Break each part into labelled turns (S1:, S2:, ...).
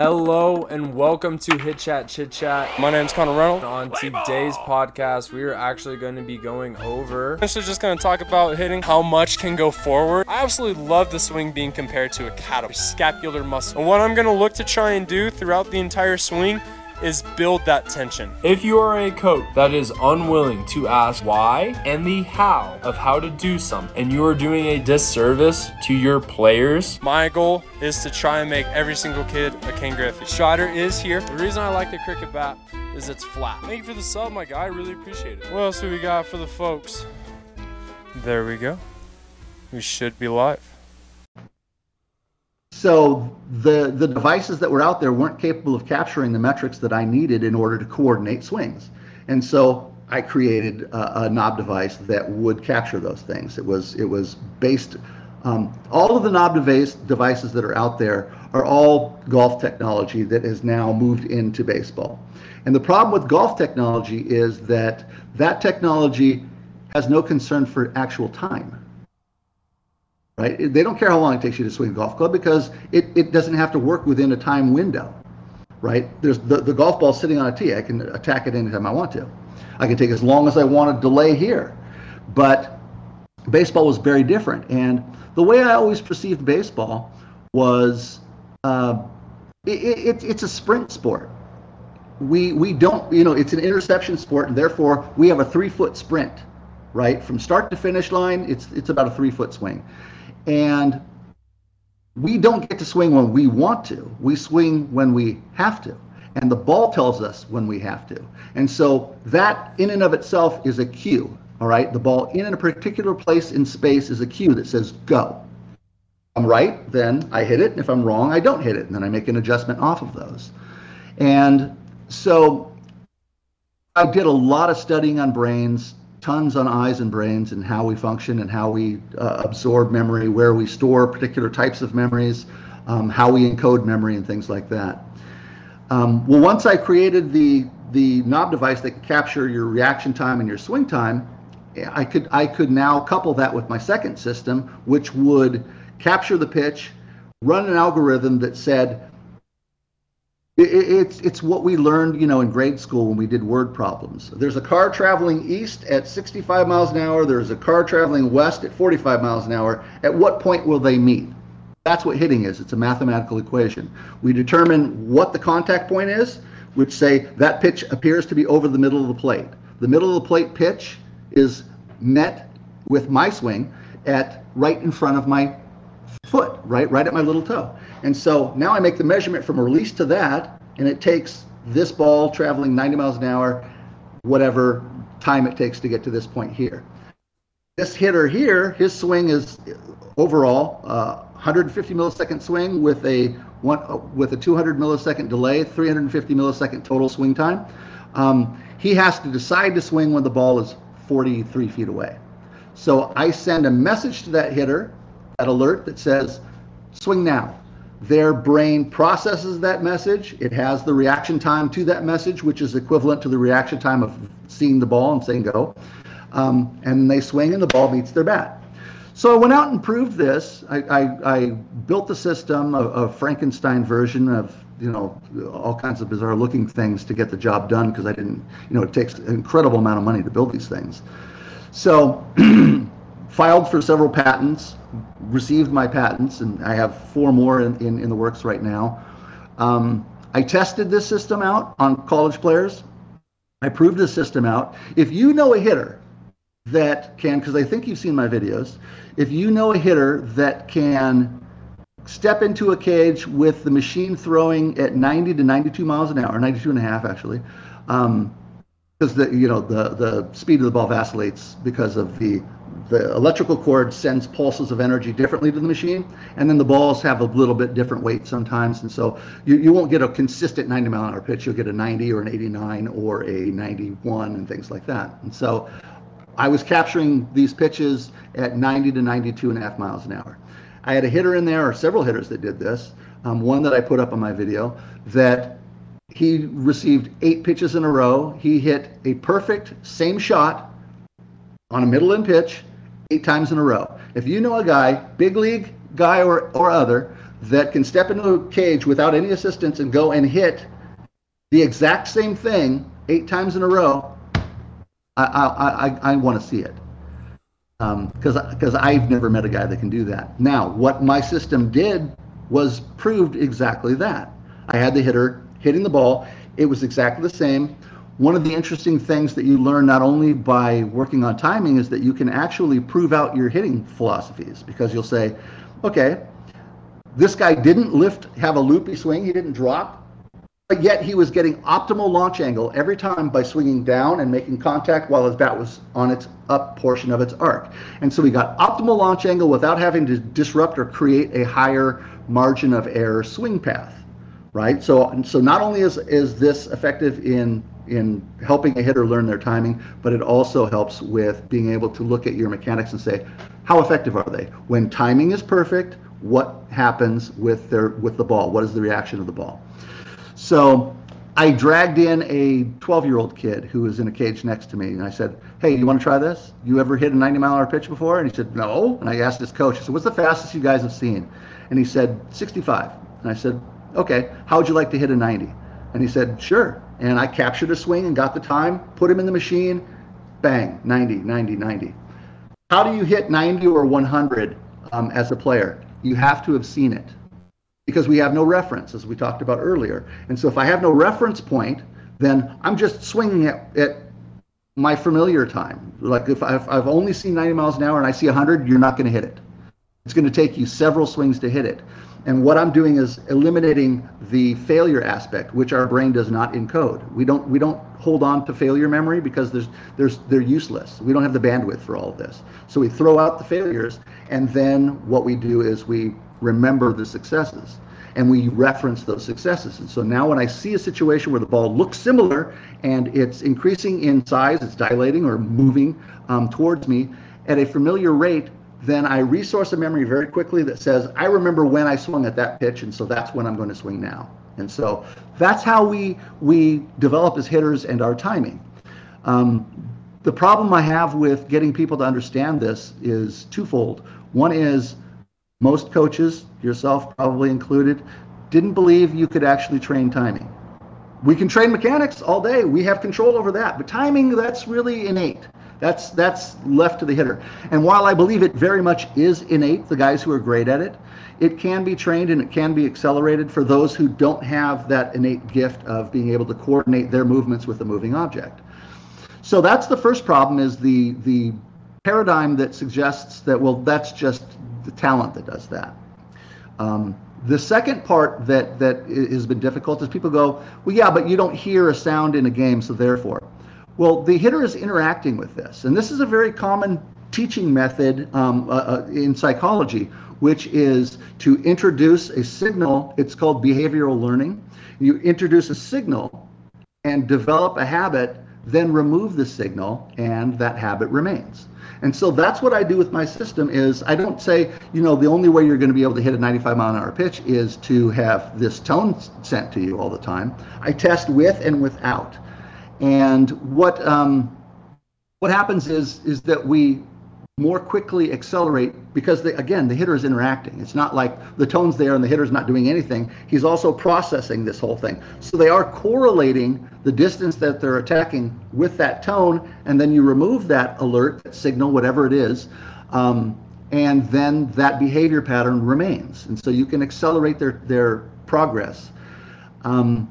S1: Hello and welcome to Hit Chat Chit Chat.
S2: My name's Conner Reynolds.
S1: On today's podcast, we are actually going to be going over.
S2: This is just going to talk about hitting, how much can go forward. I absolutely love the swing being compared to a cattle, scapular muscle. And what I'm going to look to try and do throughout the entire swing is build that tension.
S1: If you are a coach that is unwilling to ask why and the how of how to do something, and you are doing a disservice to your players,
S2: my goal is to try and make every single kid a Ken Griffey. Strider is here. The reason I like the cricket bat is it's flat. Thank you for the sub, my guy. I really appreciate it. What else do we got for the folks? There we go. We should be live.
S3: So the the devices that were out there weren't capable of capturing the metrics that I needed in order to coordinate swings, and so I created a, a knob device that would capture those things. It was it was based. Um, all of the knob device, devices that are out there are all golf technology that has now moved into baseball. And the problem with golf technology is that that technology has no concern for actual time right? They don't care how long it takes you to swing a golf club because it, it doesn't have to work within a time window, right? There's the, the golf ball sitting on a tee. I can attack it anytime I want to. I can take as long as I want to delay here. But baseball was very different. And the way I always perceived baseball was uh, it, it, it's a sprint sport. We, we don't, you know, it's an interception sport, and therefore we have a three foot sprint, right? From start to finish line, it's, it's about a three foot swing and we don't get to swing when we want to. We swing when we have to. And the ball tells us when we have to. And so that in and of itself is a cue. All right. The ball in a particular place in space is a cue that says go. If I'm right, then I hit it. And if I'm wrong, I don't hit it. And then I make an adjustment off of those. And so I did a lot of studying on brains tons on eyes and brains and how we function and how we uh, absorb memory, where we store particular types of memories, um, how we encode memory, and things like that. Um, well, once I created the the knob device that could capture your reaction time and your swing time, I could I could now couple that with my second system, which would capture the pitch, run an algorithm that said it's it's what we learned, you know, in grade school when we did word problems. There's a car traveling east at 65 miles an hour. There's a car traveling west at 45 miles an hour. At what point will they meet? That's what hitting is. It's a mathematical equation. We determine what the contact point is, which say that pitch appears to be over the middle of the plate. The middle of the plate pitch is met with my swing at right in front of my foot, right, right at my little toe. And so now I make the measurement from release to that, and it takes this ball traveling 90 miles an hour, whatever time it takes to get to this point here. This hitter here, his swing is overall uh, 150 millisecond swing with a one uh, with a 200 millisecond delay, 350 millisecond total swing time. Um, he has to decide to swing when the ball is 43 feet away. So I send a message to that hitter, that alert that says, swing now. Their brain processes that message. It has the reaction time to that message, which is equivalent to the reaction time of seeing the ball and saying go. Um, and they swing and the ball meets their bat. So I went out and proved this. I, I, I built the system, a, a, Frankenstein version of you know all kinds of bizarre looking things to get the job done because I didn't you know it takes an incredible amount of money to build these things. So filed for several patents, received my patents, and I have four more in, in, in the works right now. Um, I tested this system out on college players. I proved this system out. If you know a hitter that can, because I think you've seen my videos, if you know a hitter that can step into a cage with the machine throwing at 90 to 92 miles an hour, 92 and a half actually, um, because the you know the the speed of the ball vacillates because of the the electrical cord sends pulses of energy differently to the machine, and then the balls have a little bit different weight sometimes, and so you, you won't get a consistent 90 mile an hour pitch. You'll get a 90 or an 89 or a 91 and things like that. And so I was capturing these pitches at 90 to 92 and a half miles an hour. I had a hitter in there, or several hitters that did this. Um, one that I put up on my video that he received eight pitches in a row. He hit a perfect same shot on a middle end pitch eight times in a row. If you know a guy, big league guy or, or other, that can step into a cage without any assistance and go and hit the exact same thing eight times in a row, I, I, I, I want to see it. Because um, because I've never met a guy that can do that. Now, what my system did was proved exactly that. I had the hitter hitting the ball. It was exactly the same. One of the interesting things that you learn not only by working on timing is that you can actually prove out your hitting philosophies because you'll say, okay, this guy didn't lift, have a loopy swing, he didn't drop, but yet he was getting optimal launch angle every time by swinging down and making contact while his bat was on its up portion of its arc. And so we got optimal launch angle without having to disrupt or create a higher margin of error swing path, right? So, so not only is, is this effective in in helping a hitter learn their timing, but it also helps with being able to look at your mechanics and say, how effective are they? When timing is perfect, what happens with their with the ball? What is the reaction of the ball? So I dragged in a 12 year old kid who was in a cage next to me, and I said, Hey, you want to try this? You ever hit a 90 mile hour pitch before? And he said, No. And I asked his coach, I said, What's the fastest you guys have seen? And he said, 65. And I said, Okay, how would you like to hit a 90? And he said, Sure. And I captured a swing and got the time, put him in the machine, bang, 90, 90, 90. How do you hit 90 or 100 um, as a player? You have to have seen it because we have no reference, as we talked about earlier. And so if I have no reference point, then I'm just swinging at, at my familiar time. Like if I've, I've only seen 90 miles an hour and I see 100, you're not going to hit it. It's going to take you several swings to hit it. And what I'm doing is eliminating the failure aspect, which our brain does not encode. We don't we don't hold on to failure memory because there's there's they're useless. We don't have the bandwidth for all of this. So we throw out the failures, and then what we do is we remember the successes and we reference those successes. And so now when I see a situation where the ball looks similar and it's increasing in size, it's dilating or moving um, towards me at a familiar rate, then I resource a memory very quickly that says, I remember when I swung at that pitch, and so that's when I'm going to swing now. And so that's how we we develop as hitters and our timing. Um, the problem I have with getting people to understand this is twofold. One is most coaches, yourself probably included, didn't believe you could actually train timing. We can train mechanics all day. We have control over that. But timing, that's really innate. That's that's left to the hitter. And while I believe it very much is innate, the guys who are great at it, it can be trained and it can be accelerated for those who don't have that innate gift of being able to coordinate their movements with a moving object. So that's the first problem is the the paradigm that suggests that well that's just the talent that does that. Um, the second part that that has been difficult is people go, well, yeah, but you don't hear a sound in a game, so therefore. Well, the hitter is interacting with this, and this is a very common teaching method um, uh, uh, in psychology, which is to introduce a signal. It's called behavioral learning. You introduce a signal and develop a habit, then remove the signal, and that habit remains. And so that's what I do with my system is I don't say, you know, the only way you're going to be able to hit a 95 mile an hour pitch is to have this tone sent to you all the time. I test with and without. And what um, what happens is is that we more quickly accelerate because the, again the hitter is interacting. It's not like the tone's there and the hitter's not doing anything. He's also processing this whole thing. So they are correlating the distance that they're attacking with that tone and then you remove that alert that signal whatever it is um, and then that behavior pattern remains. And so you can accelerate their their progress. Um,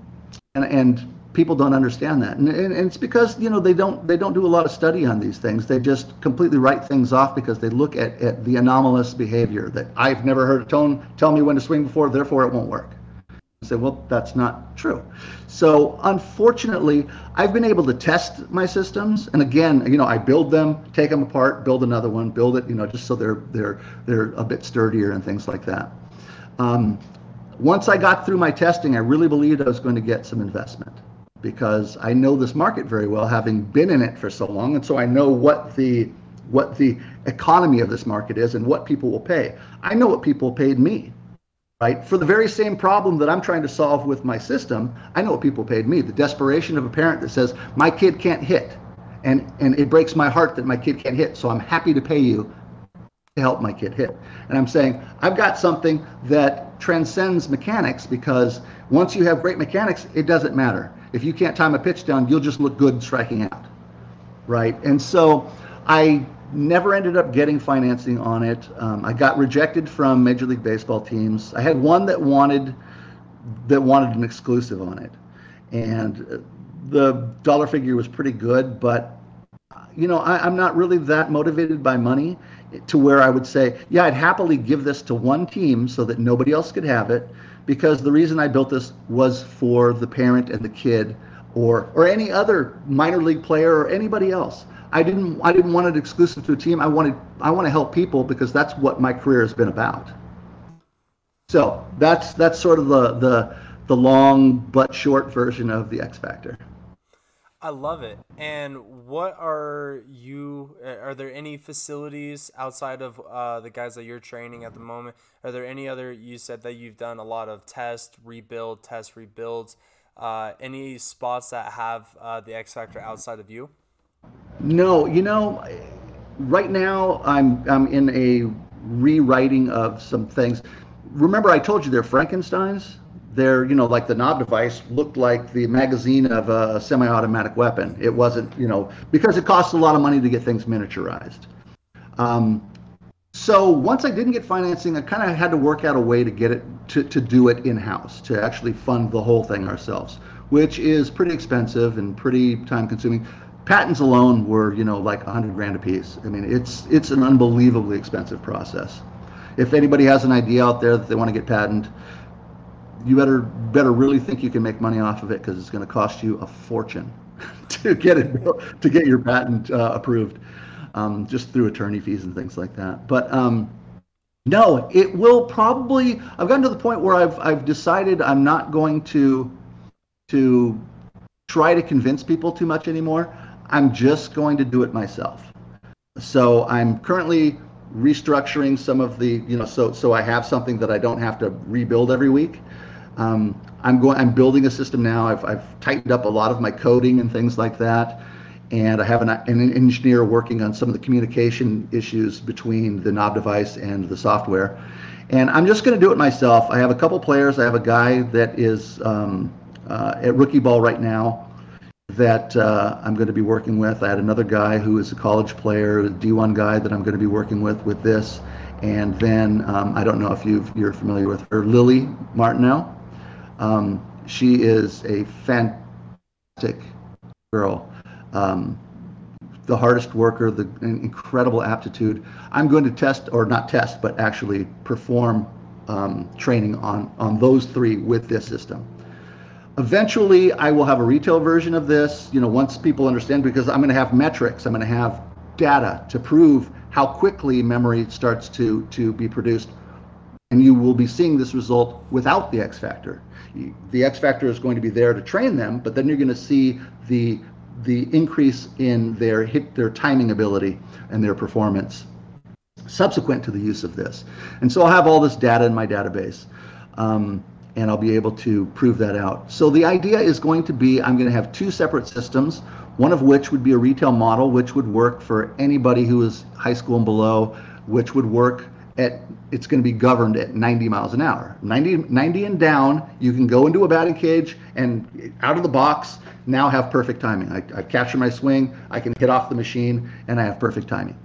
S3: and and people don't understand that. And, and, and, it's because you know they don't they don't do a lot of study on these things. They just completely write things off because they look at, at the anomalous behavior that i've never heard a tone tell me when to swing before therefore it won't work. I say well that's not true. So unfortunately i've been able to test my systems. And again you know i build them take them apart build another one build it you know just so they're they're they're a bit sturdier and things like that. Um, once i got through my testing i really believed i was going to get some investment because I know this market very well, having been in it for so long, and so I know what the what the economy of this market is and what people will pay. I know what people paid me, right? For the very same problem that I'm trying to solve with my system, I know what people paid me. The desperation of a parent that says, "My kid can't hit," and and it breaks my heart that my kid can't hit, so I'm happy to pay you to help my kid hit. And I'm saying, I've got something that transcends mechanics because once you have great mechanics, it doesn't matter. If you can't time a pitch down, you'll just look good striking out, right? And so I never ended up getting financing on it. Um, I got rejected from Major League Baseball teams. I had one that wanted that wanted an exclusive on it, and the dollar figure was pretty good, but you know I, I'm not really that motivated by money to where I would say, yeah, I'd happily give this to one team so that nobody else could have it, because the reason I built this was for the parent and the kid, or or any other minor league player or anybody else. I didn't I didn't want it exclusive to a team. I wanted I want to help people because that's what my career has been about. So that's that's sort of the the the long but short version of the X Factor.
S4: I love it. And what are you? Are there any facilities outside of uh, the guys that you're training at the moment? Are there any other? You said that you've done a lot of test, rebuild, test, rebuilds. Uh, any spots that have uh, the X Factor outside of you?
S3: No, you know, right now I'm I'm in a rewriting of some things. Remember, I told you they're Frankenstein's they're you know like the knob device looked like the magazine of a semi-automatic weapon. It wasn't you know because it costs a lot of money to get things miniaturized. Um, so once i didn't get financing i kind of had to work out a way to get it to, to do it in-house to actually fund the whole thing ourselves which is pretty expensive and pretty time consuming patents alone were you know like 100 grand a piece i mean it's it's an unbelievably expensive process. If anybody has an idea out there that they want to get patent you better better really think you can make money off of it because it's going to cost you a fortune to get it to get your patent uh, approved, um, just through attorney fees and things like that. But um, no, it will probably. I've gotten to the point where I've I've decided I'm not going to to try to convince people too much anymore. I'm just going to do it myself. So I'm currently restructuring some of the you know so so I have something that I don't have to rebuild every week. Um, I'm going. I'm building a system now. I've, I've tightened up a lot of my coding and things like that, and I have an, an engineer working on some of the communication issues between the knob device and the software. And I'm just going to do it myself. I have a couple players. I have a guy that is um, uh, at rookie ball right now that uh, I'm going to be working with. I had another guy who is a college player, a D1 guy that I'm going to be working with with this. And then um, I don't know if you are familiar with her, Lily Martineau. Um, she is a fantastic girl. Um, the hardest worker, the incredible aptitude. I'm going to test, or not test, but actually perform um, training on, on those three with this system. Eventually, I will have a retail version of this, you know, once people understand, because I'm going to have metrics, I'm going to have data to prove how quickly memory starts to, to be produced. And you will be seeing this result without the X factor the X factor is going to be there to train them, but then you're going to see the the increase in their hit their timing ability and their performance subsequent to the use of this. And so I'll have all this data in my database. Um, and I'll be able to prove that out. So the idea is going to be I'm going to have two separate systems, one of which would be a retail model, which would work for anybody who is high school and below, which would work at it's going to be governed at 90 miles an hour. 90, 90 and down you can go into a batting cage and out of the box now have perfect timing. I, I capture my swing i can hit off the machine and i have perfect timing.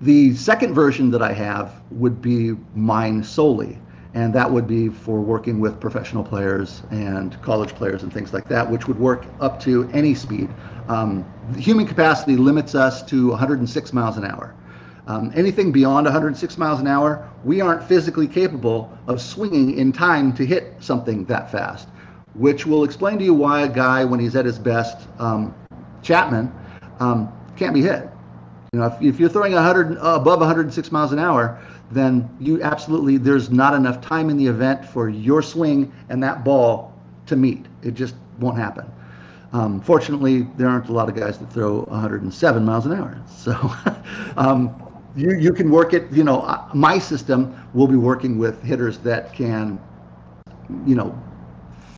S3: The second version that i have would be mine solely and that would be for working with professional players and college players and things like that which would work up to any speed. Um, human capacity limits us to 106 miles an hour um, anything beyond 106 miles an hour, we aren't physically capable of swinging in time to hit something that fast, which will explain to you why a guy, when he's at his best, um, Chapman, um, can't be hit. You know, if, if you're throwing 100 uh, above 106 miles an hour, then you absolutely there's not enough time in the event for your swing and that ball to meet. It just won't happen. Um, fortunately, there aren't a lot of guys that throw 107 miles an hour. So, um, you, you can work it, you know, my system will be working with hitters that can, you know,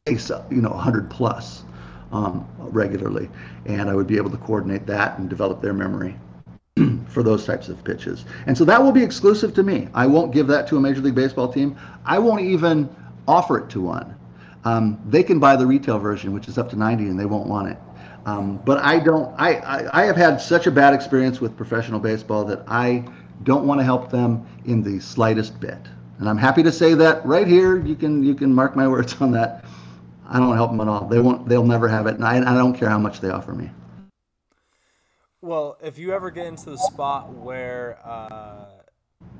S3: face, you know, 100 plus um, regularly. And I would be able to coordinate that and develop their memory. for those types of pitches. And so that will be exclusive to me. I won't give that to a Major League Baseball team. I won't even offer it to one. Um, they can buy the retail version, which is up to 90, and they won't want it. Um, but I don't. I, I I have had such a bad experience with professional baseball that I don't want to help them in the slightest bit. And I'm happy to say that right here. You can you can mark my words on that. I don't help them at all. They won't. They'll never have it, and I, I don't care how much they offer me.
S4: Well, if you ever get into the spot where uh,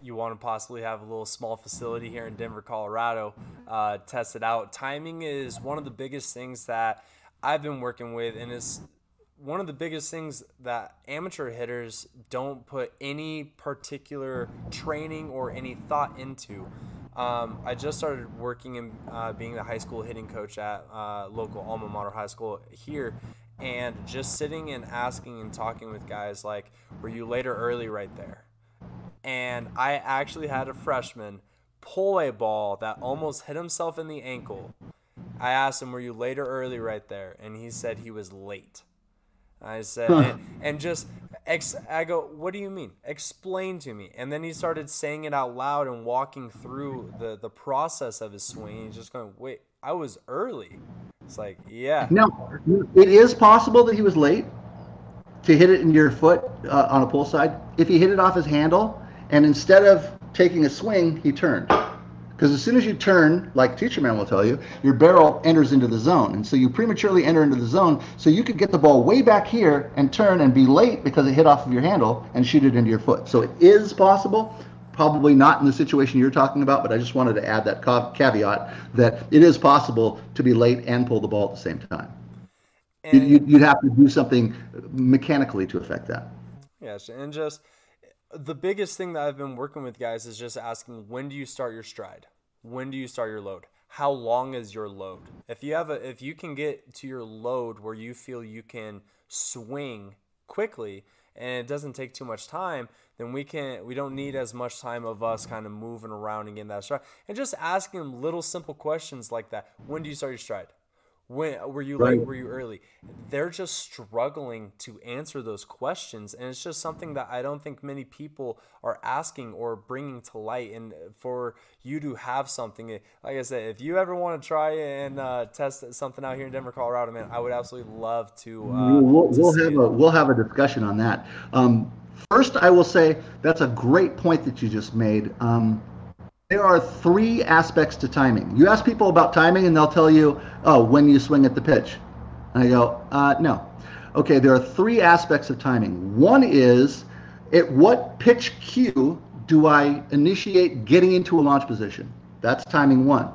S4: you want to possibly have a little small facility here in Denver, Colorado, uh, test it out. Timing is one of the biggest things that I've been working with, and it's one of the biggest things that amateur hitters don't put any particular training or any thought into. Um, I just started working and uh, being the high school hitting coach at uh, local alma mater high school here, and just sitting and asking and talking with guys like, "Were you late or early right there?" And I actually had a freshman pull a ball that almost hit himself in the ankle. I asked him, "Were you late or early right there?" And he said he was late. I said, huh. and, and, just, ex- I go, what do you mean? Explain to me. And then he started saying it out loud and walking through the, the process of his swing. He's just going, wait, I was early. It's like, yeah.
S3: No, it is possible that he was late to hit it in your foot uh, on a pull side. If he hit it off his handle and instead of taking a swing, he turned. Because as soon as you turn, like Teacher Man will tell you, your barrel enters into the zone. And so you prematurely enter into the zone. So you could get the ball way back here and turn and be late because it hit off of your handle and shoot it into your foot. So it is possible, probably not in the situation you're talking about, but I just wanted to add that caveat that it is possible to be late and pull the ball at the same time. And you'd have to do something mechanically to affect that.
S4: Yes, and just the biggest thing that I've been working with guys is just asking when do you start your stride? When do you start your load? How long is your load? If you have a if you can get to your load where you feel you can swing quickly and it doesn't take too much time, then we can we don't need as much time of us kind of moving around and getting that stride. And just asking them little simple questions like that. When do you start your stride? When were you right. late? Were you early? They're just struggling to answer those questions, and it's just something that I don't think many people are asking or bringing to light. And for you to have something, like I said, if you ever want to try and uh, test something out here in Denver, Colorado, man, I would absolutely love to. Uh,
S3: we'll, to we'll have a we'll have a discussion on that. Um, first, I will say that's a great point that you just made. Um, there are three aspects to timing. You ask people about timing, and they'll tell you, "Oh, when you swing at the pitch." And I go, uh, "No." Okay, there are three aspects of timing. One is, at what pitch cue do I initiate getting into a launch position? That's timing one.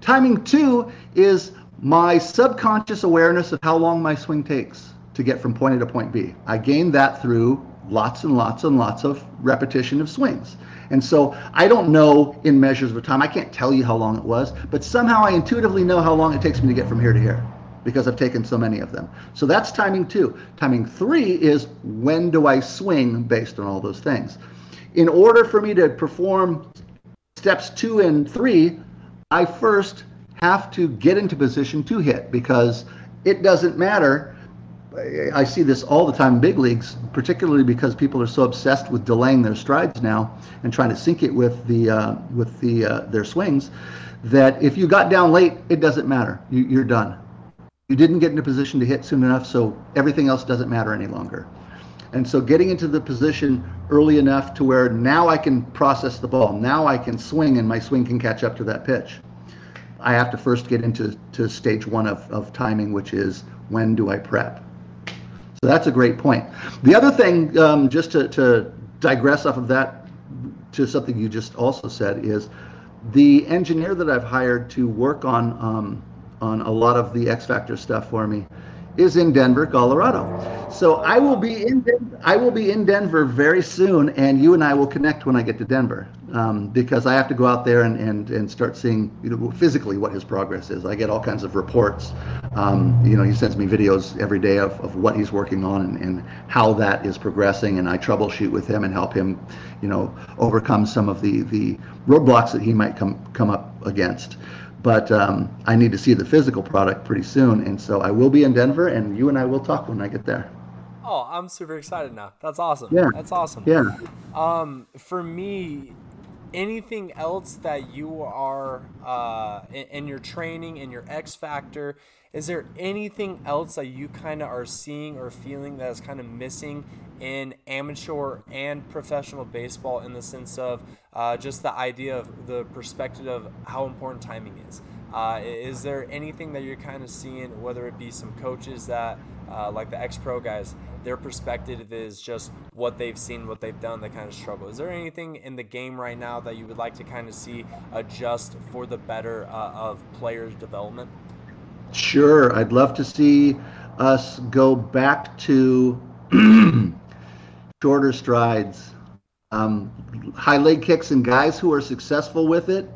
S3: Timing two is my subconscious awareness of how long my swing takes to get from point A to point B. I gain that through lots and lots and lots of repetition of swings. And so I don't know in measures of time, I can't tell you how long it was, but somehow I intuitively know how long it takes me to get from here to here because I've taken so many of them. So that's timing two. Timing three is when do I swing based on all those things. In order for me to perform steps two and three, I first have to get into position to hit because it doesn't matter I see this all the time in big leagues, particularly because people are so obsessed with delaying their strides now and trying to sync it with the uh, with the uh, their swings. That if you got down late, it doesn't matter. You, you're done. You didn't get into position to hit soon enough, so everything else doesn't matter any longer. And so getting into the position early enough to where now I can process the ball, now I can swing, and my swing can catch up to that pitch. I have to first get into to stage one of, of timing, which is when do I prep? So that's a great point. The other thing, um, just to, to digress off of that to something you just also said, is the engineer that I've hired to work on um, on a lot of the X Factor stuff for me is in Denver, Colorado. So I will be in Den- I will be in Denver very soon, and you and I will connect when I get to Denver um, because I have to go out there and, and, and start seeing you know physically what his progress is. I get all kinds of reports. Um, you know, he sends me videos every day of, of what he's working on and, and how that is progressing, and I troubleshoot with him and help him, you know, overcome some of the the roadblocks that he might come come up against but um, I need to see the physical product pretty soon, and so I will be in Denver, and you and I will talk when I get there.
S4: Oh, I'm super excited now. That's awesome.
S3: Yeah.
S4: That's awesome.
S3: Yeah.
S4: Um, for me, anything else that you are uh, in, in your training, in your X factor, is there anything else that you kind of are seeing or feeling that is kind of missing in amateur and professional baseball in the sense of uh, just the idea of the perspective of how important timing is? Uh, is there anything that you're kind of seeing, whether it be some coaches that, uh, like the ex pro guys, their perspective is just what they've seen, what they've done, they kind of struggle. Is there anything in the game right now that you would like to kind of see adjust for the better uh, of players' development?
S3: Sure, I'd love to see us go back to shorter strides, um, high leg kicks, and guys who are successful with it.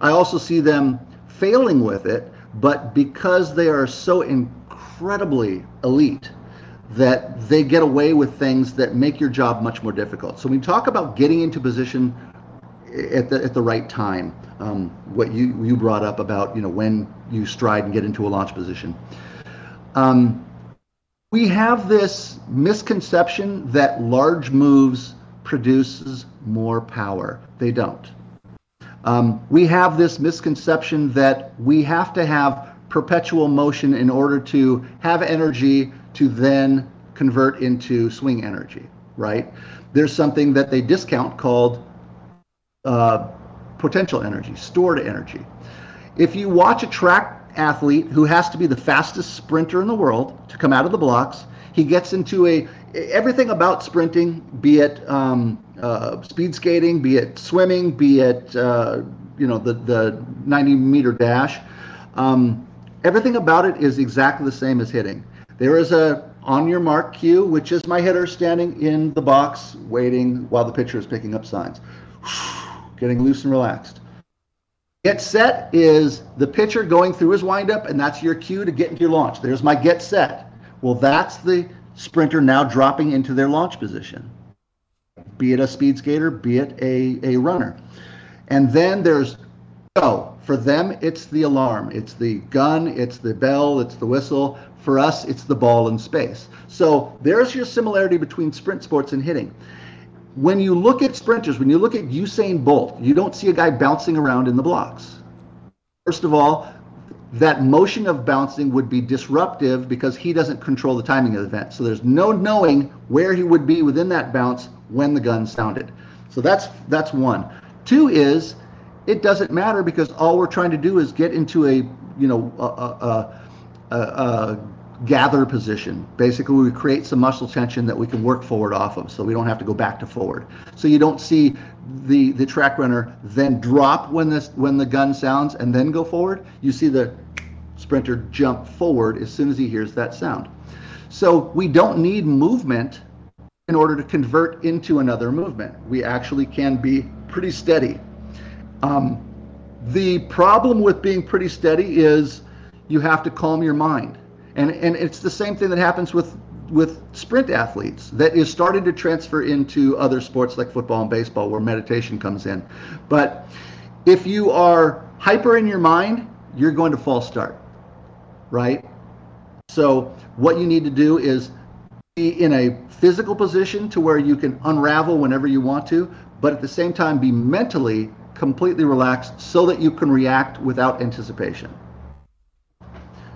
S3: I also see them failing with it, but because they are so incredibly elite, that they get away with things that make your job much more difficult. So when we talk about getting into position at the at the right time, um, what you you brought up about you know when you stride and get into a launch position. Um, we have this misconception that large moves produces more power. They don't. Um, we have this misconception that we have to have perpetual motion in order to have energy to then convert into swing energy, right? There's something that they discount called uh, potential energy, stored energy. If you watch a track athlete who has to be the fastest sprinter in the world to come out of the blocks, he gets into a everything about sprinting, be it um, uh, speed skating, be it swimming, be it uh, you know the the 90 meter dash. Um, everything about it is exactly the same as hitting. There is a on your mark cue, which is my hitter standing in the box waiting while the pitcher is picking up signs, getting loose and relaxed. Get set is the pitcher going through his windup, and that's your cue to get into your launch. There's my get set. Well, that's the sprinter now dropping into their launch position, be it a speed skater, be it a, a runner. And then there's go. For them, it's the alarm, it's the gun, it's the bell, it's the whistle. For us, it's the ball in space. So there's your similarity between sprint sports and hitting. When you look at sprinters, when you look at Usain Bolt, you don't see a guy bouncing around in the blocks. First of all, that motion of bouncing would be disruptive because he doesn't control the timing of the event. So there's no knowing where he would be within that bounce when the gun sounded. So that's that's one. Two is it doesn't matter because all we're trying to do is get into a you know a, a, a, a gather position. Basically, we create some muscle tension that we can work forward off of, so we don't have to go back to forward. So you don't see the the track runner then drop when this when the gun sounds and then go forward. You see the sprinter jump forward as soon as he hears that sound. So we don't need movement in order to convert into another movement. We actually can be pretty steady. Um, the problem with being pretty steady is you have to calm your mind. And, and it's the same thing that happens with, with sprint athletes that is starting to transfer into other sports like football and baseball where meditation comes in. But if you are hyper in your mind, you're going to false start, right? So what you need to do is be in a physical position to where you can unravel whenever you want to, but at the same time be mentally completely relaxed so that you can react without anticipation.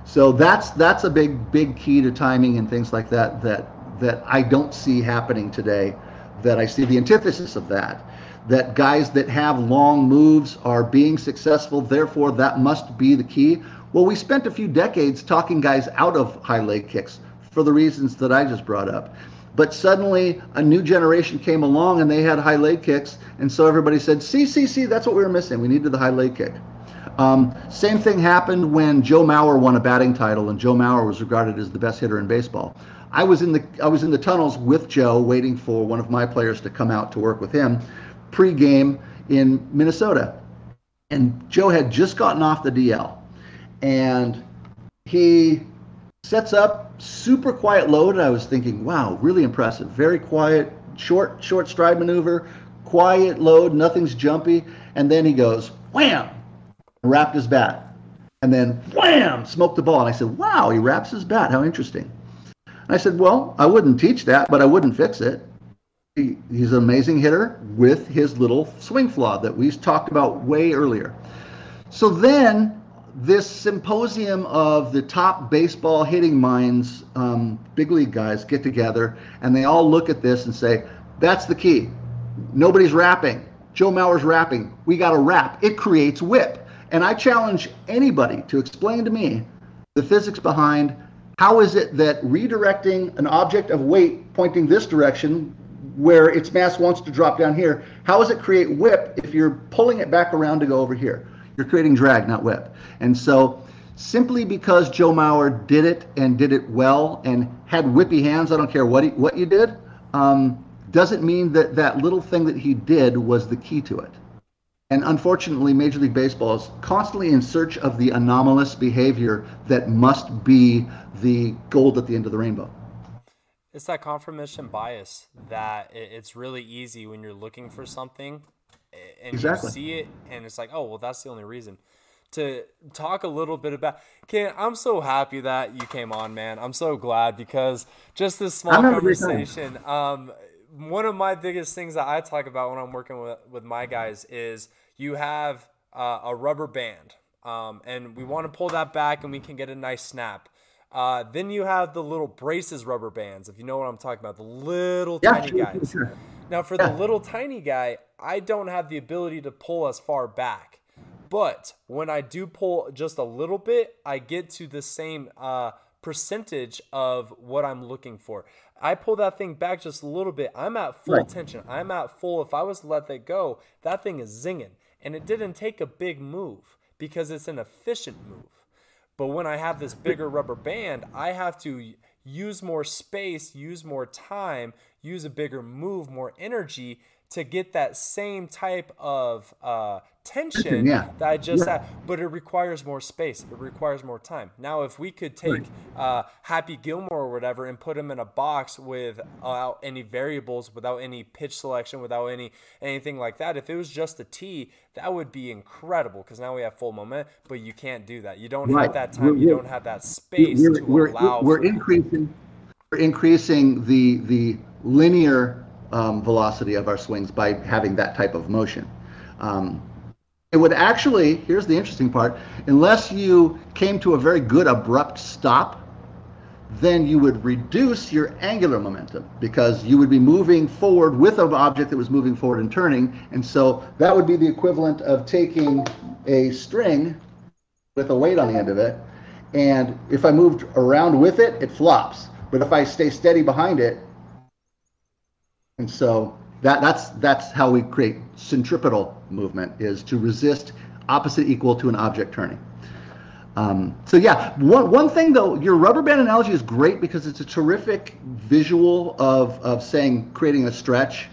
S3: So that's that's a big big key to timing and things like that that that I don't see happening today. That I see the antithesis of that. That guys that have long moves are being successful. Therefore, that must be the key. Well, we spent a few decades talking guys out of high leg kicks for the reasons that I just brought up. But suddenly a new generation came along and they had high leg kicks, and so everybody said, "See, see, see, that's what we were missing. We needed the high leg kick." Um, same thing happened when Joe Mauer won a batting title, and Joe Mauer was regarded as the best hitter in baseball. I was in the I was in the tunnels with Joe, waiting for one of my players to come out to work with him, pre-game in Minnesota, and Joe had just gotten off the DL, and he sets up super quiet load. And I was thinking, wow, really impressive, very quiet, short short stride maneuver, quiet load, nothing's jumpy, and then he goes wham wrapped his bat, and then wham, smoked the ball. And I said, wow, he wraps his bat. How interesting. And I said, well, I wouldn't teach that, but I wouldn't fix it. He, he's an amazing hitter with his little swing flaw that we talked about way earlier. So then this symposium of the top baseball hitting minds, um, big league guys, get together and they all look at this and say, that's the key. Nobody's wrapping. Joe Mauer's wrapping. We got to wrap. It creates whip. And I challenge anybody to explain to me the physics behind how is it that redirecting an object of weight pointing this direction where its mass wants to drop down here, how does it create whip if you're pulling it back around to go over here? You're creating drag, not whip. And so simply because Joe Mauer did it and did it well and had whippy hands, I don't care what, he, what you did, um, doesn't mean that that little thing that he did was the key to it. And unfortunately, Major League Baseball is constantly in search of the anomalous behavior that must be the gold at the end of the rainbow.
S4: It's that confirmation bias that it's really easy when you're looking for something and exactly. you see it and it's like, oh, well, that's the only reason. To talk a little bit about, Ken, I'm so happy that you came on, man. I'm so glad because just this small conversation. Um, one of my biggest things that I talk about when I'm working with, with my guys is you have uh, a rubber band, um, and we want to pull that back and we can get a nice snap. Uh, then you have the little braces rubber bands, if you know what I'm talking about, the little yeah, tiny guys. Sure. Now, for the little tiny guy, I don't have the ability to pull as far back. But when I do pull just a little bit, I get to the same uh, percentage of what I'm looking for. I pull that thing back just a little bit. I'm at full right. tension. I'm at full. If I was to let that go, that thing is zinging. And it didn't take a big move because it's an efficient move. But when I have this bigger rubber band, I have to use more space, use more time, use a bigger move, more energy to get that same type of uh, tension yeah. that I just yeah. had, but it requires more space. It requires more time. Now, if we could take uh, Happy Gilmore or whatever and put him in a box without any variables, without any pitch selection, without any anything like that, if it was just a tee, that would be incredible because now we have full moment. But you can't do that. You don't right. have that time. We're, you don't have that space we're, to
S3: we're,
S4: allow.
S3: We're increasing. We're increasing the the linear um, velocity of our swings by having that type of motion. Um, it would actually, here's the interesting part, unless you came to a very good abrupt stop, then you would reduce your angular momentum because you would be moving forward with an object that was moving forward and turning. And so that would be the equivalent of taking a string with a weight on the end of it. And if I moved around with it, it flops. But if I stay steady behind it, and so that, that's, that's how we create centripetal movement is to resist opposite equal to an object turning. Um, so yeah, one, one thing though, your rubber band analogy is great because it's a terrific visual of, of saying creating a stretch.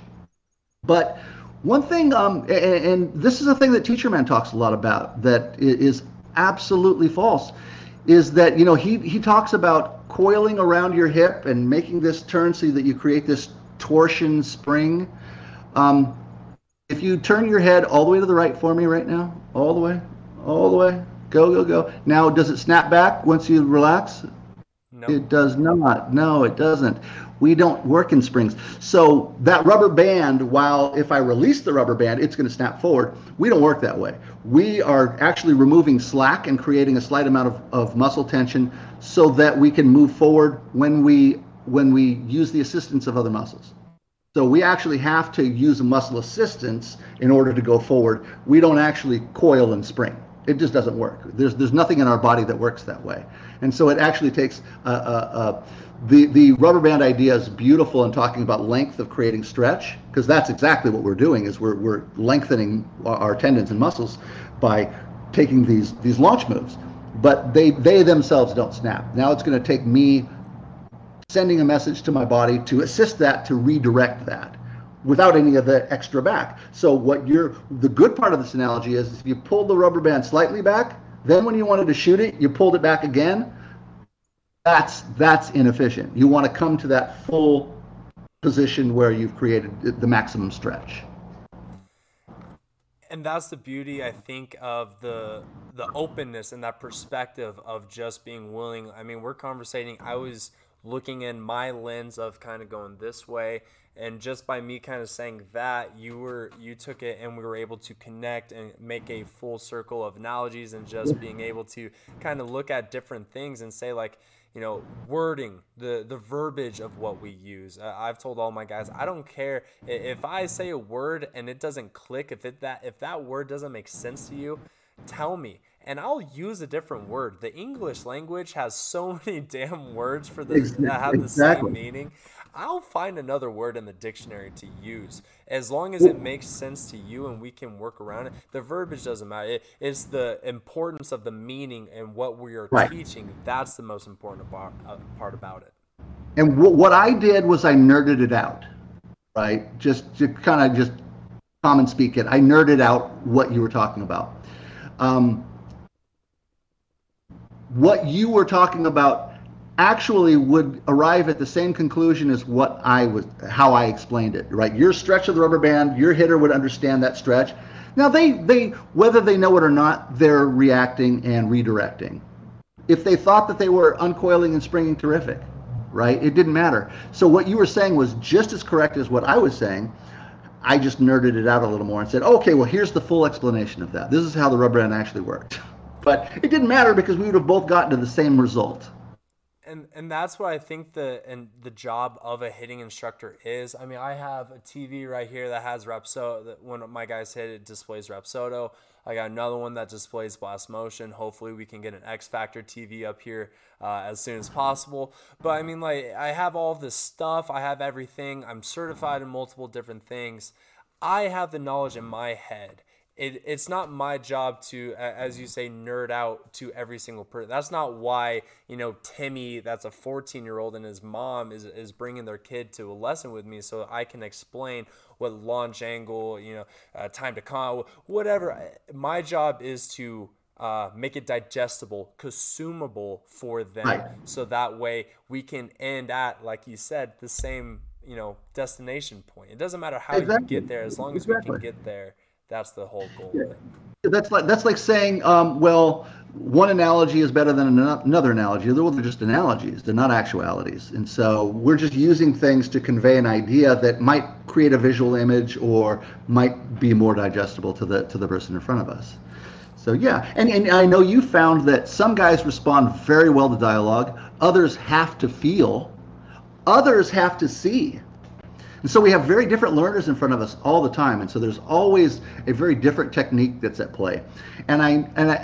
S3: But one thing, um, and, and this is a thing that Teacher Man talks a lot about that is absolutely false, is that you know he he talks about coiling around your hip and making this turn so that you create this torsion spring. Um, if you turn your head all the way to the right for me right now, all the way, all the way, go, go, go. Now, does it snap back once you relax? No. It does not. No, it doesn't. We don't work in springs. So that rubber band, while if I release the rubber band, it's going to snap forward, we don't work that way. We are actually removing slack and creating a slight amount of, of muscle tension so that we can move forward when we when we use the assistance of other muscles. So we actually have to use muscle assistance in order to go forward. We don't actually coil and spring. It just doesn't work. There's there's nothing in our body that works that way. And so it actually takes uh, uh, uh, the the rubber band idea is beautiful in talking about length of creating stretch because that's exactly what we're doing is we're we're lengthening our tendons and muscles by taking these these launch moves. But they they themselves don't snap. Now it's going to take me sending a message to my body to assist that to redirect that without any of the extra back. So what you're the good part of this analogy is if you pulled the rubber band slightly back, then when you wanted to shoot it, you pulled it back again. That's that's inefficient. You want to come to that full position where you've created the maximum stretch.
S4: And that's the beauty, I think, of the the openness and that perspective of just being willing. I mean, we're conversating. I was looking in my lens of kind of going this way. And just by me kind of saying that you were you took it and we were able to connect and make a full circle of analogies and just being able to kind of look at different things and say like you know wording the the verbiage of what we use. I've told all my guys i don't care. If i say a word and it doesn't click if it that if that word doesn't make sense to you tell me and I'll use a different word. The English language has so many damn words for the exactly. that have the same meaning. I'll find another word in the dictionary to use as long as it makes sense to you and we can work around it. The verbiage doesn't matter. It, it's the importance of the meaning and what we are right. teaching. That's the most important part, uh, part about it.
S3: And w- what I did was I nerded it out, right? Just to kind of just common speak it. I nerded out what you were talking about. Um, what you were talking about actually would arrive at the same conclusion as what I was, how I explained it, right? Your stretch of the rubber band, your hitter would understand that stretch. Now they, they, whether they know it or not, they're reacting and redirecting. If they thought that they were uncoiling and springing terrific, right? It didn't matter. So what you were saying was just as correct as what I was saying. I just nerded it out a little more and said, okay, well, here's the full explanation of that. This is how the rubber band actually worked. But it didn't matter because we would have both gotten to the same result
S4: and and that's what I think the and the job of a hitting instructor is. I mean, I have a TV right here that has Rapsodo. That when my guys hit, it displays Rapsodo. I got another one that displays Blast Motion. Hopefully, we can get an X Factor TV up here uh, as soon as possible. But I mean, like, I have all this stuff. I have everything. I'm certified in multiple different things. I have the knowledge in my head it, it's not my job to, as you say, nerd out to every single person. That's not why, you know, Timmy, that's a 14 year old, and his mom is, is bringing their kid to a lesson with me so I can explain what launch angle, you know, uh, time to con, whatever. My job is to uh, make it digestible, consumable for them. Right. So that way we can end at, like you said, the same, you know, destination point. It doesn't matter how exactly. you get there as long as exactly. we can get there that's the whole goal. Yeah.
S3: That's like that's like saying, um, well, one analogy is better than another analogy. Well, they're just analogies; they're not actualities. And so we're just using things to convey an idea that might create a visual image or might be more digestible to the to the person in front of us. So yeah, and, and I know you found that some guys respond very well to dialogue, others have to feel, others have to see. And so we have very different learners in front of us all the time. And so there's always a very different technique that's at play. And I, and I,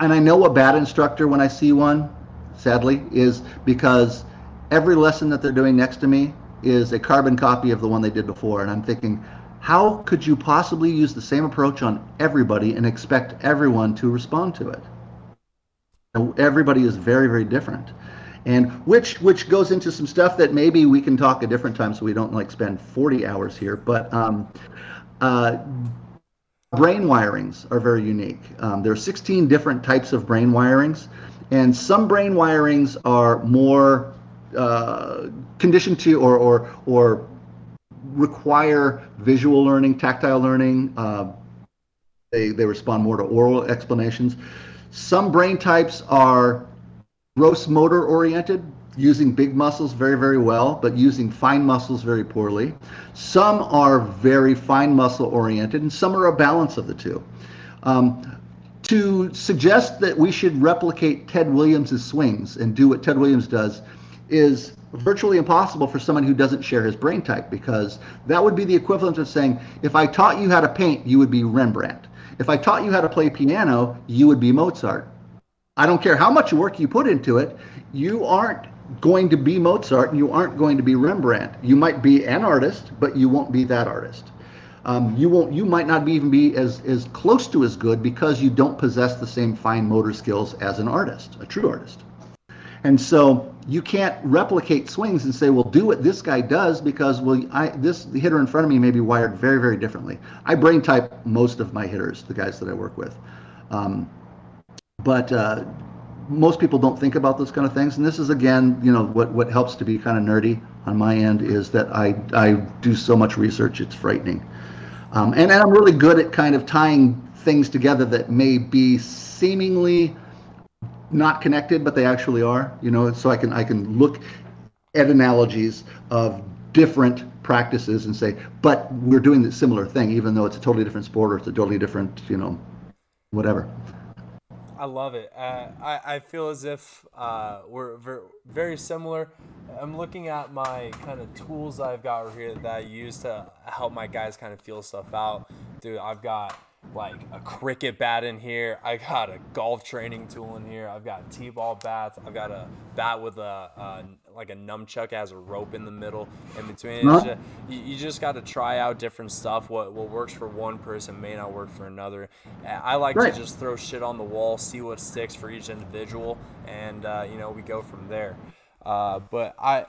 S3: and I know a bad instructor when I see one, sadly, is because every lesson that they're doing next to me is a carbon copy of the one they did before. And I'm thinking, how could you possibly use the same approach on everybody and expect everyone to respond to it? Everybody is very, very different and which which goes into some stuff that maybe we can talk a different time so we don't like spend 40 hours here. But um, uh, brain wirings are very unique. Um, there are 16 different types of brain wirings and some brain wirings are more uh, conditioned to or or or require visual learning tactile learning. Uh, they, they respond more to oral explanations. Some brain types are gross motor oriented, using big muscles very, very well, but using fine muscles very poorly. Some are very fine muscle oriented, and some are a balance of the two. Um, to suggest that we should replicate Ted Williams' swings and do what Ted Williams does is virtually impossible for someone who doesn't share his brain type because that would be the equivalent of saying if I taught you how to paint, you would be Rembrandt. If I taught you how to play piano, you would be Mozart. I don't care how much work you put into it, you aren't going to be Mozart and you aren't going to be Rembrandt. You might be an artist, but you won't be that artist. Um, you won't. You might not even be as as close to as good because you don't possess the same fine motor skills as an artist, a true artist. And so you can't replicate swings and say, "Well, do what this guy does," because well, I this hitter in front of me may be wired very, very differently. I brain type most of my hitters, the guys that I work with. Um, but uh, most people don't think about those kind of things. And this is again, you know, what what helps to be kind of nerdy on my end is that I I do so much research. It's frightening, um, and and I'm really good at kind of tying things together that may be seemingly not connected, but they actually are. You know, so I can I can look at analogies of different practices and say, but we're doing the similar thing, even though it's a totally different sport or it's a totally different, you know, whatever.
S4: I love it. Uh, I, I feel as if uh, we're ver- very similar. I'm looking at my kind of tools I've got over here that I use to help my guys kind of feel stuff out. Dude, I've got like a cricket bat in here. I got a golf training tool in here. I've got t-ball bats. I've got a bat with a, like a nunchuck has a rope in the middle in between. Just, you, you, just got to try out different stuff. What what works for one person may not work for another. I like right. to just throw shit on the wall, see what sticks for each individual, and uh, you know we go from there. Uh, but I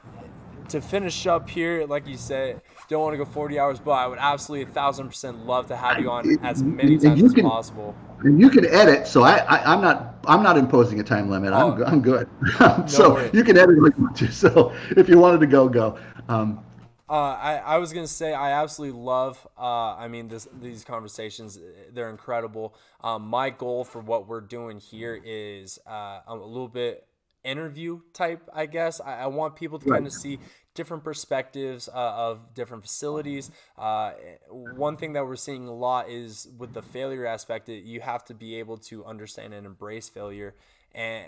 S4: to finish up here, like you said, don't want to go 40 hours, but I would absolutely a thousand percent love to have you on as many times as can, possible.
S3: And you can edit, so I, I am not I'm not imposing a time limit. Oh, I'm I'm good. so no you can edit if you want to. So if you wanted to go, go. Um,
S4: uh, I, I was gonna say I absolutely love. Uh, I mean, this, these conversations they're incredible. Um, my goal for what we're doing here is uh, a little bit interview type, I guess. I, I want people to right. kind of see different perspectives uh, of different facilities. Uh, one thing that we're seeing a lot is with the failure aspect, you have to be able to understand and embrace failure. And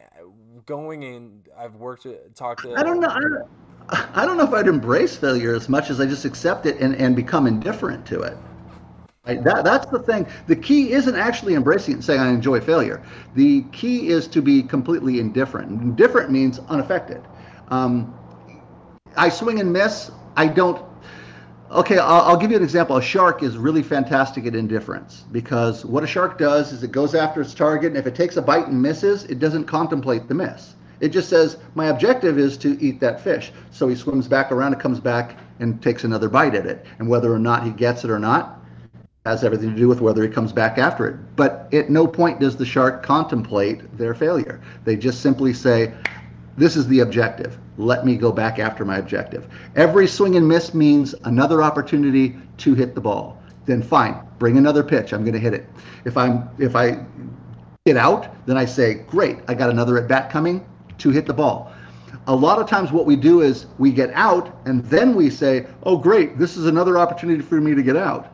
S4: going in, I've worked to talk to.
S3: I don't know. I don't, I don't know if I'd embrace failure as much as I just accept it and, and become indifferent to it. Right? That, that's the thing. The key isn't actually embracing it and saying I enjoy failure. The key is to be completely indifferent. Indifferent means unaffected. Um, I swing and miss. I don't. Okay, I'll, I'll, give you an example. A shark is really fantastic at indifference because what a shark does is it goes after its target, and if it takes a bite and misses, it doesn't contemplate the miss. It just says, My objective is to eat that fish. So he swims back around and comes back and takes another bite at it. And whether or not he gets it or not has everything to do with whether he comes back after it. But at no point does the shark contemplate their failure. They just simply say, This is the objective let me go back after my objective. Every swing and miss means another opportunity to hit the ball. Then fine, bring another pitch. I'm going to hit it. If I'm if I get out, then I say, great, I got another at bat coming to hit the ball. A lot of times, what we do is we get out and then we say, oh, great, this is another opportunity for me to get out.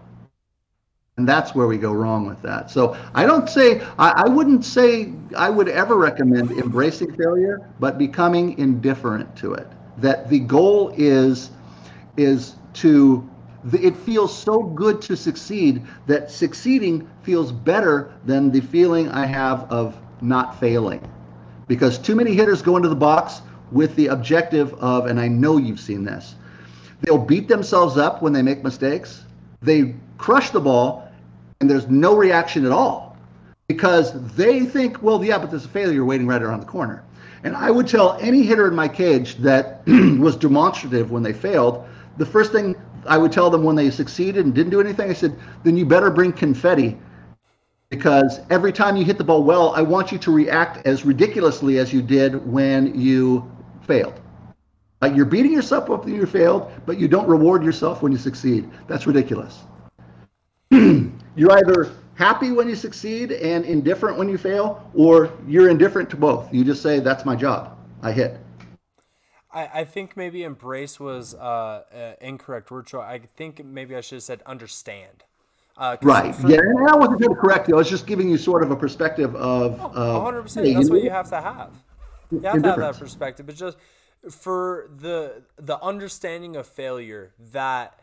S3: And that's where we go wrong with that. So I don't say, I, I, wouldn't say I would ever recommend embracing failure, but becoming indifferent to it. That the goal is, is to, it feels so good to succeed that succeeding feels better than the feeling I have of not failing. Because too many hitters go into the box with the objective of, and I know you've seen this, they'll beat themselves up when they make mistakes. They crush the ball and there's no reaction at all because they think, well, yeah, but there's a failure waiting right around the corner. And I would tell any hitter in my cage that was demonstrative when they failed, the first thing I would tell them when they succeeded and didn't do anything, I said, then you better bring confetti because every time you hit the ball well, I want you to react as ridiculously as you did when you failed. Like you're beating yourself up when you failed, but you don't reward yourself when you succeed. That's ridiculous. you're either happy when you succeed and indifferent when you fail, or you're indifferent to both. You just say, "That's my job. I hit."
S4: I, I think maybe embrace was uh, uh, incorrect word choice. I think maybe I should have said understand.
S3: Uh, right. For, yeah, and I wasn't to correct you. I was just giving you sort of a perspective of.
S4: Oh, 100%. Hey, That's what you have to have. You have to have that perspective. But just for the the understanding of failure that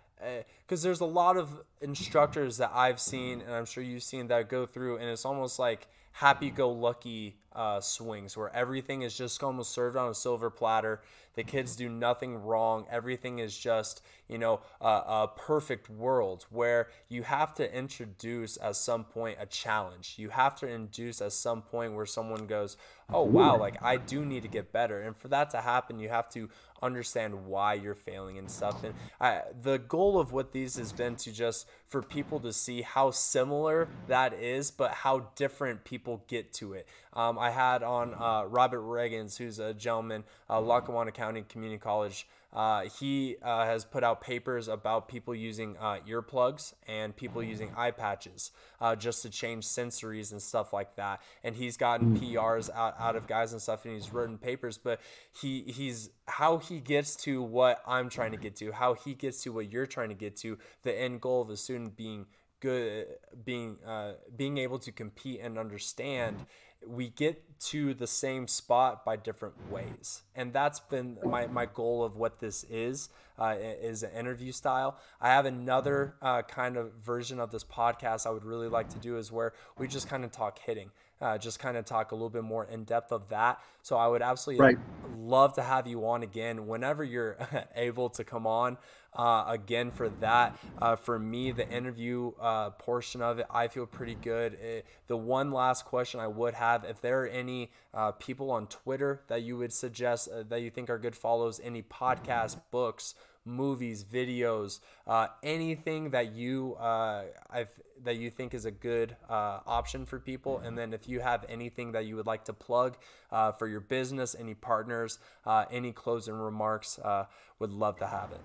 S4: because uh, there's a lot of instructors that I've seen, and I'm sure you've seen that go through, and it's almost like happy-go-lucky uh, swings where everything is just almost served on a silver platter. The kids do nothing wrong. Everything is just, you know, a, a perfect world where you have to introduce at some point a challenge. You have to induce at some point where someone goes, oh, wow, like I do need to get better. And for that to happen, you have to understand why you're failing and stuff. And I, the goal of what these has been to just for people to see how similar that is, but how different people get to it. Um, I had on uh, Robert Reagans, who's a gentleman, uh, Lackawanna County Community College. Uh, he uh, has put out papers about people using uh, earplugs and people using eye patches uh, just to change sensories and stuff like that. And he's gotten PRs out, out of guys and stuff, and he's written papers. But he he's how he gets to what I'm trying to get to, how he gets to what you're trying to get to. The end goal of a student being good being uh, being able to compete and understand we get to the same spot by different ways. And that's been my, my goal of what this is uh, is an interview style. I have another uh, kind of version of this podcast i would really like to do is where we just kind of talk hitting uh, just kind of talk a little bit more in depth of that. So I would absolutely
S3: right.
S4: love to have you on again whenever you're able to come on uh, again for that. Uh, for me, the interview uh, portion of it, I feel pretty good. It, the one last question I would have if there are any uh, people on Twitter that you would suggest uh, that you think are good follows, any podcasts, books, movies, videos, uh, anything that you uh, I've, that you think is a good uh, option for people. And then if you have anything that you would like to plug uh, for your business, any partners, uh, any closing remarks, uh, would love to have it.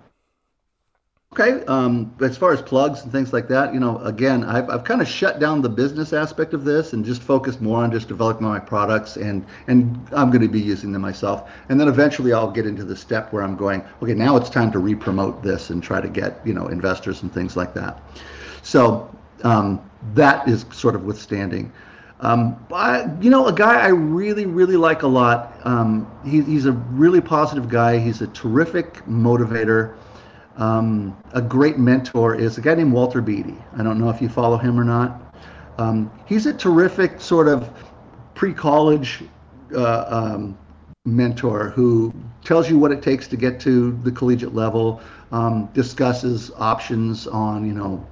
S3: Okay. Um, as far as plugs and things like that, you know, again, I've, I've kind of shut down the business aspect of this and just focused more on just developing my products and and I'm going to be using them myself. And then eventually I'll get into the step where I'm going, okay, now it's time to re-promote this and try to get you know investors and things like that. So um, that is sort of withstanding. Um, but, you know, a guy I really, really like a lot. Um, he, he's a really positive guy. He's a terrific motivator. Um, a great mentor is a guy named Walter Beatty. I don't know if you follow him or not. Um, he's a terrific sort of pre-college uh, um, mentor who tells you what it takes to get to the collegiate level, um, discusses options on you know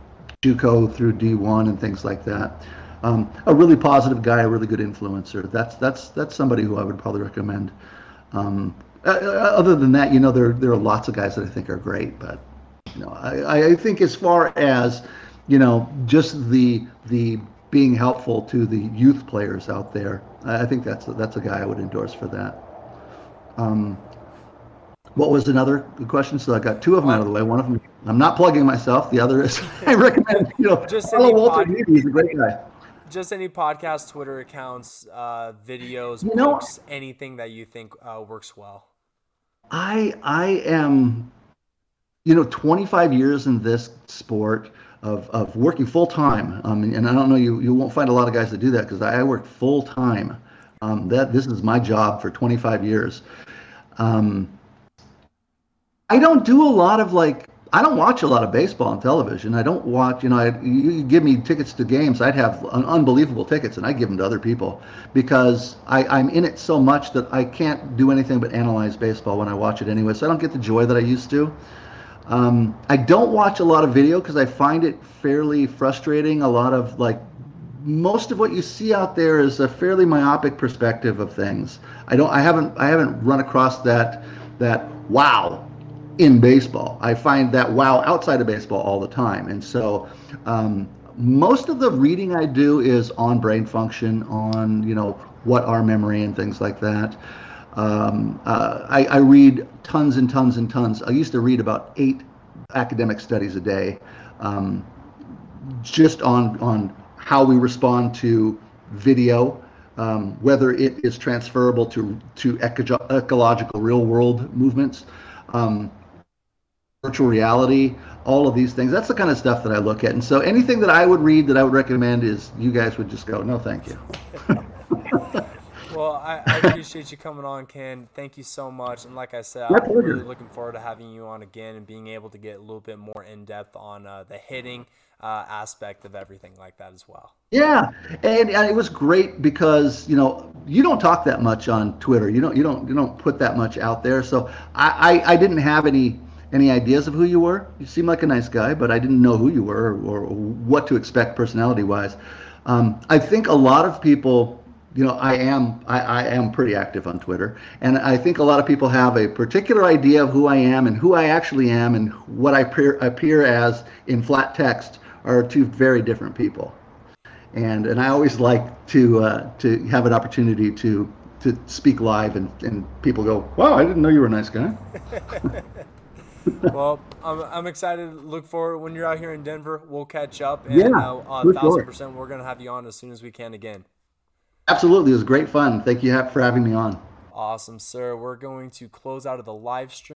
S3: JUCO through D1 and things like that. Um, a really positive guy, a really good influencer. That's that's that's somebody who I would probably recommend. Um, uh, uh, other than that, you know, there there are lots of guys that I think are great, but you know, I, I think as far as you know, just the the being helpful to the youth players out there, I think that's that's a guy I would endorse for that. Um, what was another question? So I got two of them out of the way. One of them, I'm not plugging myself. The other is I recommend you know
S4: Just
S3: follow
S4: any
S3: Walter
S4: pod-.
S3: He's a great guy.
S4: Just any podcast, Twitter accounts, uh, videos,
S3: You know-
S4: books, anything that you think uh, works well.
S3: I I am, you know, 25 years in this sport of, of working full time. Um, and I don't know you you won't find a lot of guys that do that because I, I work full time. Um, that this is my job for 25 years. Um, I don't do a lot of like I don't watch a lot of baseball on television. I don't watch, you know, I, you give me tickets to games, I'd have un- unbelievable tickets and I give them to other people because I, I'm in it so much that I can't do anything but analyze baseball when I watch it anyway. So I don't get the joy that I used to. Um, I don't watch a lot of video because I find it fairly frustrating. A lot of like most of what you see out there is a fairly myopic perspective of things. I don't I haven't I haven't run across that that wow in baseball. I find that wow outside of baseball all the time. And so um, most of the reading I do is on brain function, on you know what are memory and things like that. Um, uh, I, I read tons and tons and tons. I used to read about eight academic studies a day, um, just on on how we respond to video, um, whether it is transferable to to eco- ecological real world movements, um, virtual reality, all of these things. That's the kind of stuff that I look at. And so anything that I would read that I would recommend is you guys would just go, no, thank you.
S4: Well, I, I appreciate you coming on, Ken. Thank you so much. And like I said,
S3: My
S4: I'm really looking forward to having you on again and being able to get a little bit more in depth on uh, the hitting uh, aspect of everything like that as well.
S3: Yeah, and, and it was great because you know you don't talk that much on Twitter. You don't you don't you don't put that much out there. So I I, I didn't have any any ideas of who you were. You seem like a nice guy, but I didn't know who you were or, or what to expect personality wise. Um, I think a lot of people, you know, I am I, I am pretty active on Twitter, and I think a lot of people have a particular idea of who I am and who I actually am and what I appear, appear as in flat text are two very different people. and and I always like to uh, to have an opportunity to to speak live, and and people go, "Wow, I didn't know you were a nice guy."
S4: well, I'm, I'm excited. Look forward when you're out here in Denver. We'll catch up. And,
S3: Yeah,
S4: uh, a thousand percent, we're gonna have you on as soon as we can again.
S3: Absolutely, it was great fun. Thank you for having me on.
S4: Awesome, sir. We're going to close out of the live stream.